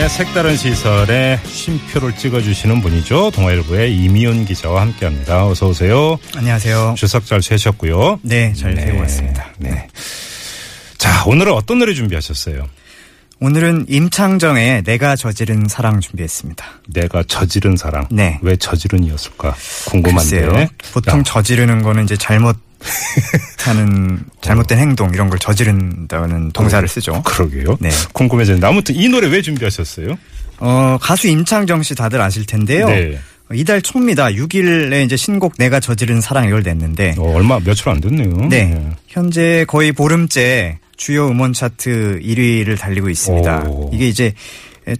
네, 색다른 시선의 쉼표를 찍어주시는 분이죠. 동아일보의 임희윤 기자와 함께합니다. 어서 오세요. 안녕하세요. 추석 잘 쇠셨고요. 네, 잘 쇠고 왔습니다. 네. 자, 오늘은 어떤 노래 준비하셨어요? 오늘은 임창정의 내가 저지른 사랑 준비했습니다. 내가 저지른 사랑. 네. 왜 저지른이었을까 궁금한데. 글쎄요. 보통 야, 저지르는 거는 이제 잘못 하는 잘못된 행동 이런 걸 저지른다는 동사를 쓰죠. 그러게요. 네. 궁금해졌는데 아무튼 이 노래 왜 준비하셨어요? 어, 가수 임창정 씨 다들 아실 텐데요. 네. 이달 초입니다. 6일에 이제 신곡 내가 저지른 사랑 이걸 냈는데 어, 얼마 며칠 안 됐네요. 네. 현재 거의 보름째 주요 음원 차트 1위를 달리고 있습니다. 오. 이게 이제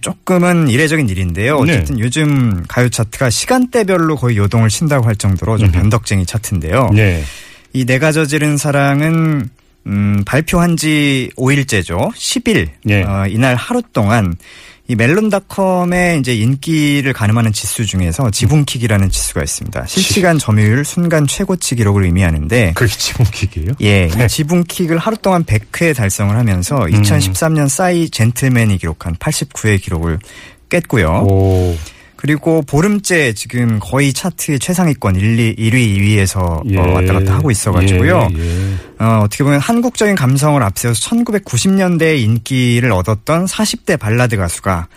조금은 이례적인 일인데요. 네. 어쨌든 요즘 가요 차트가 시간대별로 거의 요동을 친다고 할 정도로 좀 변덕쟁이 차트인데요. 네. 이 내가 저지른 사랑은 음, 발표한 지 5일째죠. 10일. 예. 어, 이날 하루 동안 이 멜론닷컴의 이제 인기를 가늠하는 지수 중에서 지분킥이라는 지수가 있습니다. 실시간 점유율 순간 최고치 기록을 의미하는데 그게 지붕킥이에요? 예, 네. 이 지분킥을 하루 동안 100회 달성을 하면서 2013년 싸이 젠틀맨이 기록한 89회 기록을 깼고요. 오. 그리고 보름째 지금 거의 차트의 최상위권 1, 2, 1위, 2위에서 예. 왔다 갔다 하고 있어가지고요. 예, 예. 어, 어떻게 보면 한국적인 감성을 앞세워서 1990년대에 인기를 얻었던 40대 발라드 가수가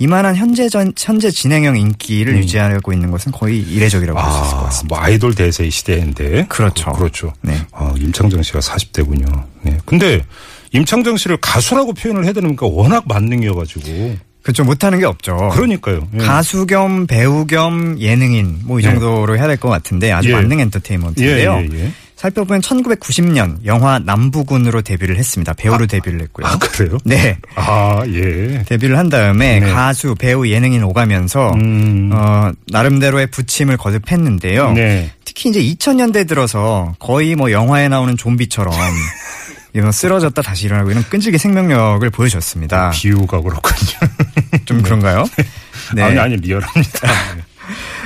이만한 현재 전, 현재 진행형 인기를 유지하고 있는 것은 거의 이례적이라고 볼수 있을 것 음. 아, 같습니다. 뭐 아이돌 대세의 시대인데. 그렇죠. 그, 렇죠 네. 아, 임창정 씨가 40대군요. 네. 근데 임창정 씨를 가수라고 표현을 해야 되니까 워낙 만능이어가지고. 그렇죠. 못하는 게 없죠. 그러니까요. 예. 가수 겸 배우 겸 예능인 뭐이 예. 정도로 해야 될 것 같은데 아주 예. 만능 예, 엔터테인먼트인데요. 예, 예. 살펴보면 1990년 영화 남부군으로 데뷔를 했습니다. 배우로 데뷔를 했고요. 아, 그래요? 네. 아, 예. 데뷔를 한 다음에 네. 가수, 배우, 예능인 오가면서 음. 어, 나름대로의 부침을 거듭했는데요. 네. 특히 이제 2000년대 들어서 거의 뭐 영화에 나오는 좀비처럼 이거 쓰러졌다 다시 일어나고 이런 끈질기 생명력을 보여줬습니다. 비유가 그렇군요. 좀 그런가요? 네. 아니, 아니, 리얼합니다.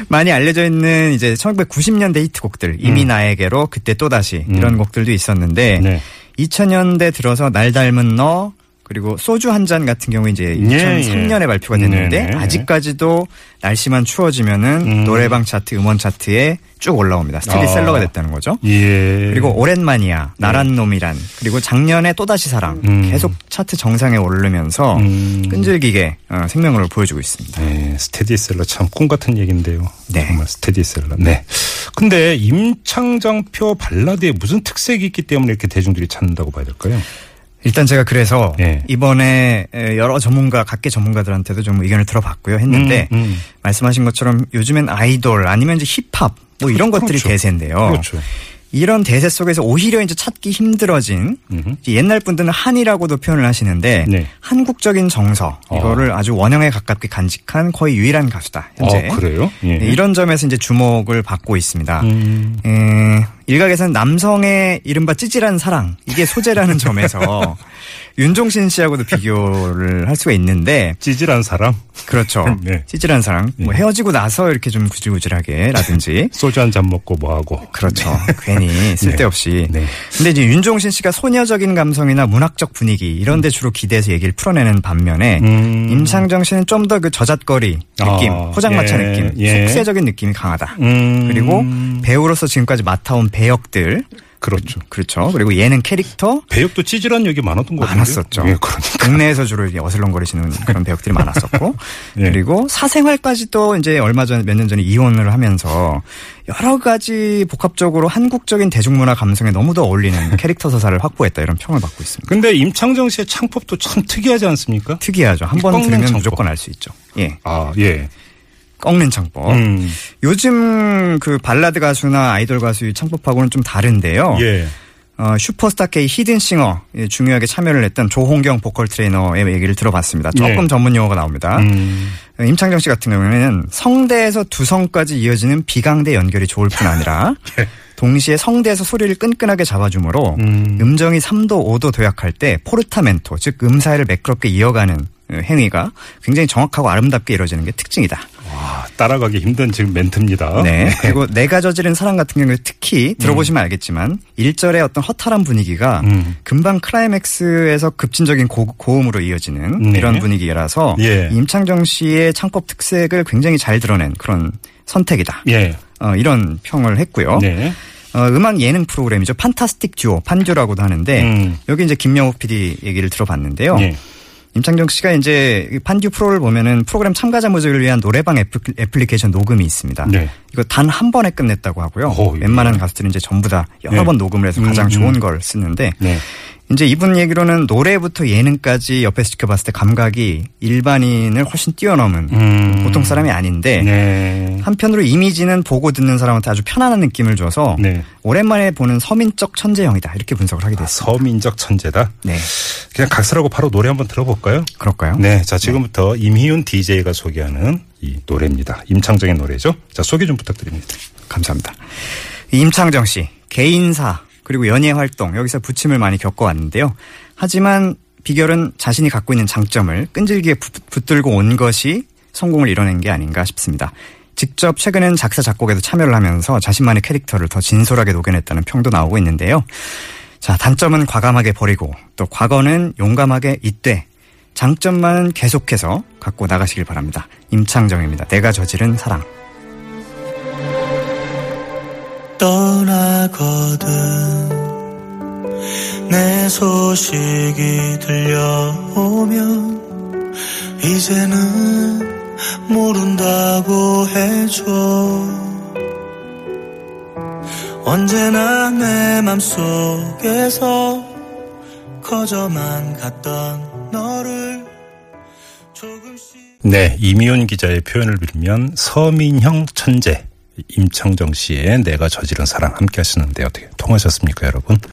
많이 알려져 있는 이제 1990년대 히트곡들 이미 음. 나에게로 그때 또 다시 이런 곡들도 있었는데 네. 2000년대 들어서 날 닮은 너 그리고 소주 한 잔 같은 경우 이제 예, 2003년에 예. 발표가 됐는데 네네. 아직까지도 날씨만 추워지면은 음. 노래방 차트 음원 차트에 쭉 올라옵니다. 스테디셀러가 아. 됐다는 거죠. 예. 그리고 오랜만이야, 나란 놈이란, 그리고 작년에 또다시 사랑 음. 계속 차트 정상에 오르면서 음. 끈질기게 어, 생명력을 보여주고 있습니다. 네, 스테디셀러 참 꿈 같은 얘기인데요. 네. 정말 스테디셀러. 네. 근데 임창정표 발라드에 무슨 특색이 있기 때문에 이렇게 대중들이 찾는다고 봐야 될까요? 일단 제가 그래서 예. 이번에 여러 전문가, 각계 전문가들한테도 좀 의견을 들어봤고요 했는데 음, 음. 말씀하신 것처럼 요즘엔 아이돌 아니면 이제 힙합 뭐 이런 것들이 그렇죠. 대세인데요. 그렇죠. 이런 대세 속에서 오히려 이제 찾기 힘들어진. 이제 옛날 분들은 한이라고도 표현을 하시는데 네. 한국적인 정서 이거를 아주 원형에 가깝게 간직한 거의 유일한 가수다 현재. 아, 그래요? 예. 네, 이런 점에서 이제 주목을 받고 있습니다. 음. 에, 일각에서는 남성의 이른바 찌질한 사랑 이게 소재라는 점에서 윤종신 씨하고도 비교를 할 수가 있는데 찌질한 사람? 그렇죠. 네. 찌질한 사랑 뭐 예. 헤어지고 나서 이렇게 좀 구질구질하게라든지 소주 한 잔 먹고 뭐 하고. 그렇죠. 괜히 쓸데없이. 네. 근데 이제 윤종신 씨가 소녀적인 감성이나 문학적 분위기 이런 데 주로 기대서 얘기를 풀어내는 반면에 음. 임창정 씨는 좀 더 그 저잣거리 느낌, 아, 포장마차 예, 느낌, 예. 속세적인 느낌이 강하다. 음. 그리고 배우로서 지금까지 맡아온 배역들 그렇죠. 그렇죠. 그리고 예능 캐릭터 배역도 찌질한 얘기 많았던 것 같아요. 많았었죠. 예, 그러니까. 국내에서 주로 이렇게 어슬렁거리시는 그런 배역들이 많았었고 예. 그리고 사생활까지도 이제 얼마 전 몇 년 전에 이혼을 하면서 여러 가지 복합적으로 한국적인 대중문화 감성에 너무도 어울리는 캐릭터 서사를 확보했다 이런 평을 받고 있습니다. 근데 임창정 씨의 창법도 참 특이하지 않습니까? 특이하죠. 한 번 들으면 창법. 무조건 알 수 있죠. 예. 아, 예. 꺾는 창법. 음. 요즘 그 발라드 가수나 아이돌 가수의 창법하고는 좀 다른데요. 예. 어, 슈퍼스타 K 히든싱어 에 중요하게 참여를 했던 조홍경 보컬 트레이너의 얘기를 들어봤습니다. 조금 네. 전문 용어가 나옵니다. 음. 임창정 씨 같은 경우에는 성대에서 두성까지 이어지는 비강대 연결이 좋을 뿐 아니라 예. 동시에 성대에서 소리를 끈끈하게 잡아주므로 음. 정이 3도, 5도 도약할 때 포르타멘토, 즉 음사이를 매끄럽게 이어가는 행위가 굉장히 정확하고 아름답게 이루어지는 게 특징이다. 와, 따라가기 힘든 지금 멘트입니다. 네. 그리고 내가 저지른 사랑 같은 경우에 특히 들어보시면 음. 알겠지만 1절의 어떤 허탈한 분위기가 음. 금방 클라이맥스에서 급진적인 고, 음으로 이어지는 네. 이런 분위기라서 예. 임창정 씨의 창법 특색을 굉장히 잘 드러낸 그런 선택이다. 예. 어, 이런 평을 했고요. 네. 어, 음악 예능 프로그램이죠. 판타스틱 듀오, 판듀라고도 하는데 음. 여기 이제 김명욱 PD 얘기를 들어봤는데요. 예. 임창정 씨가 이제 판듀 프로를 보면은 프로그램 참가자 모집을 위한 노래방 애플리 케이션 녹음이 있습니다. 네. 이거 단 한 번에 끝냈다고 하고요. 오, 웬만한 가수들은 이제 전부 다 여러 네. 번 녹음을 해서 가장 음, 좋은 음. 걸 쓰는데 네. 이제 이분 얘기로는 노래부터 예능까지 옆에서 지켜봤을 때 감각이 일반인을 훨씬 뛰어넘은 음. 보통 사람이 아닌데 네. 한편으로 이미지는 보고 듣는 사람한테 아주 편안한 느낌을 줘서 네. 오랜만에 보는 서민적 천재형이다 이렇게 분석을 하게 됐습니다. 아, 서민적 천재다. 네. 그냥 각설하고 바로 노래 한번 들어볼까요? 그럴까요? 네. 자 지금부터 네. 임희윤 DJ가 소개하는 이 노래입니다. 임창정의 노래죠. 자 소개 좀 부탁드립니다. 감사합니다. 임창정 씨 개인사 그리고 연예 활동 여기서 부침을 많이 겪어왔는데요. 하지만 비결은 자신이 갖고 있는 장점을 끈질기게 붙들고 온 것이 성공을 이뤄낸 게 아닌가 싶습니다. 직접 최근엔 작사 작곡에도 참여를 하면서 자신만의 캐릭터를 더 진솔하게 녹여냈다는 평도 나오고 있는데요. 자, 단점은 과감하게 버리고 또 과거는 용감하게 잇되 장점만 계속해서 갖고 나가시길 바랍니다. 임창정입니다. 내가 저지른 사랑. 떠나거든 내 소식이 들려오면 이제는 모른다고 해줘 언제나 내 맘속에서 커져만 갔던 너를 조금씩 네 이미훈 기자의 표현을 빌면 서민형 천재 임창정 씨의 내가 저지른 사랑 함께 하시는데 어떻게 통하셨습니까, 여러분?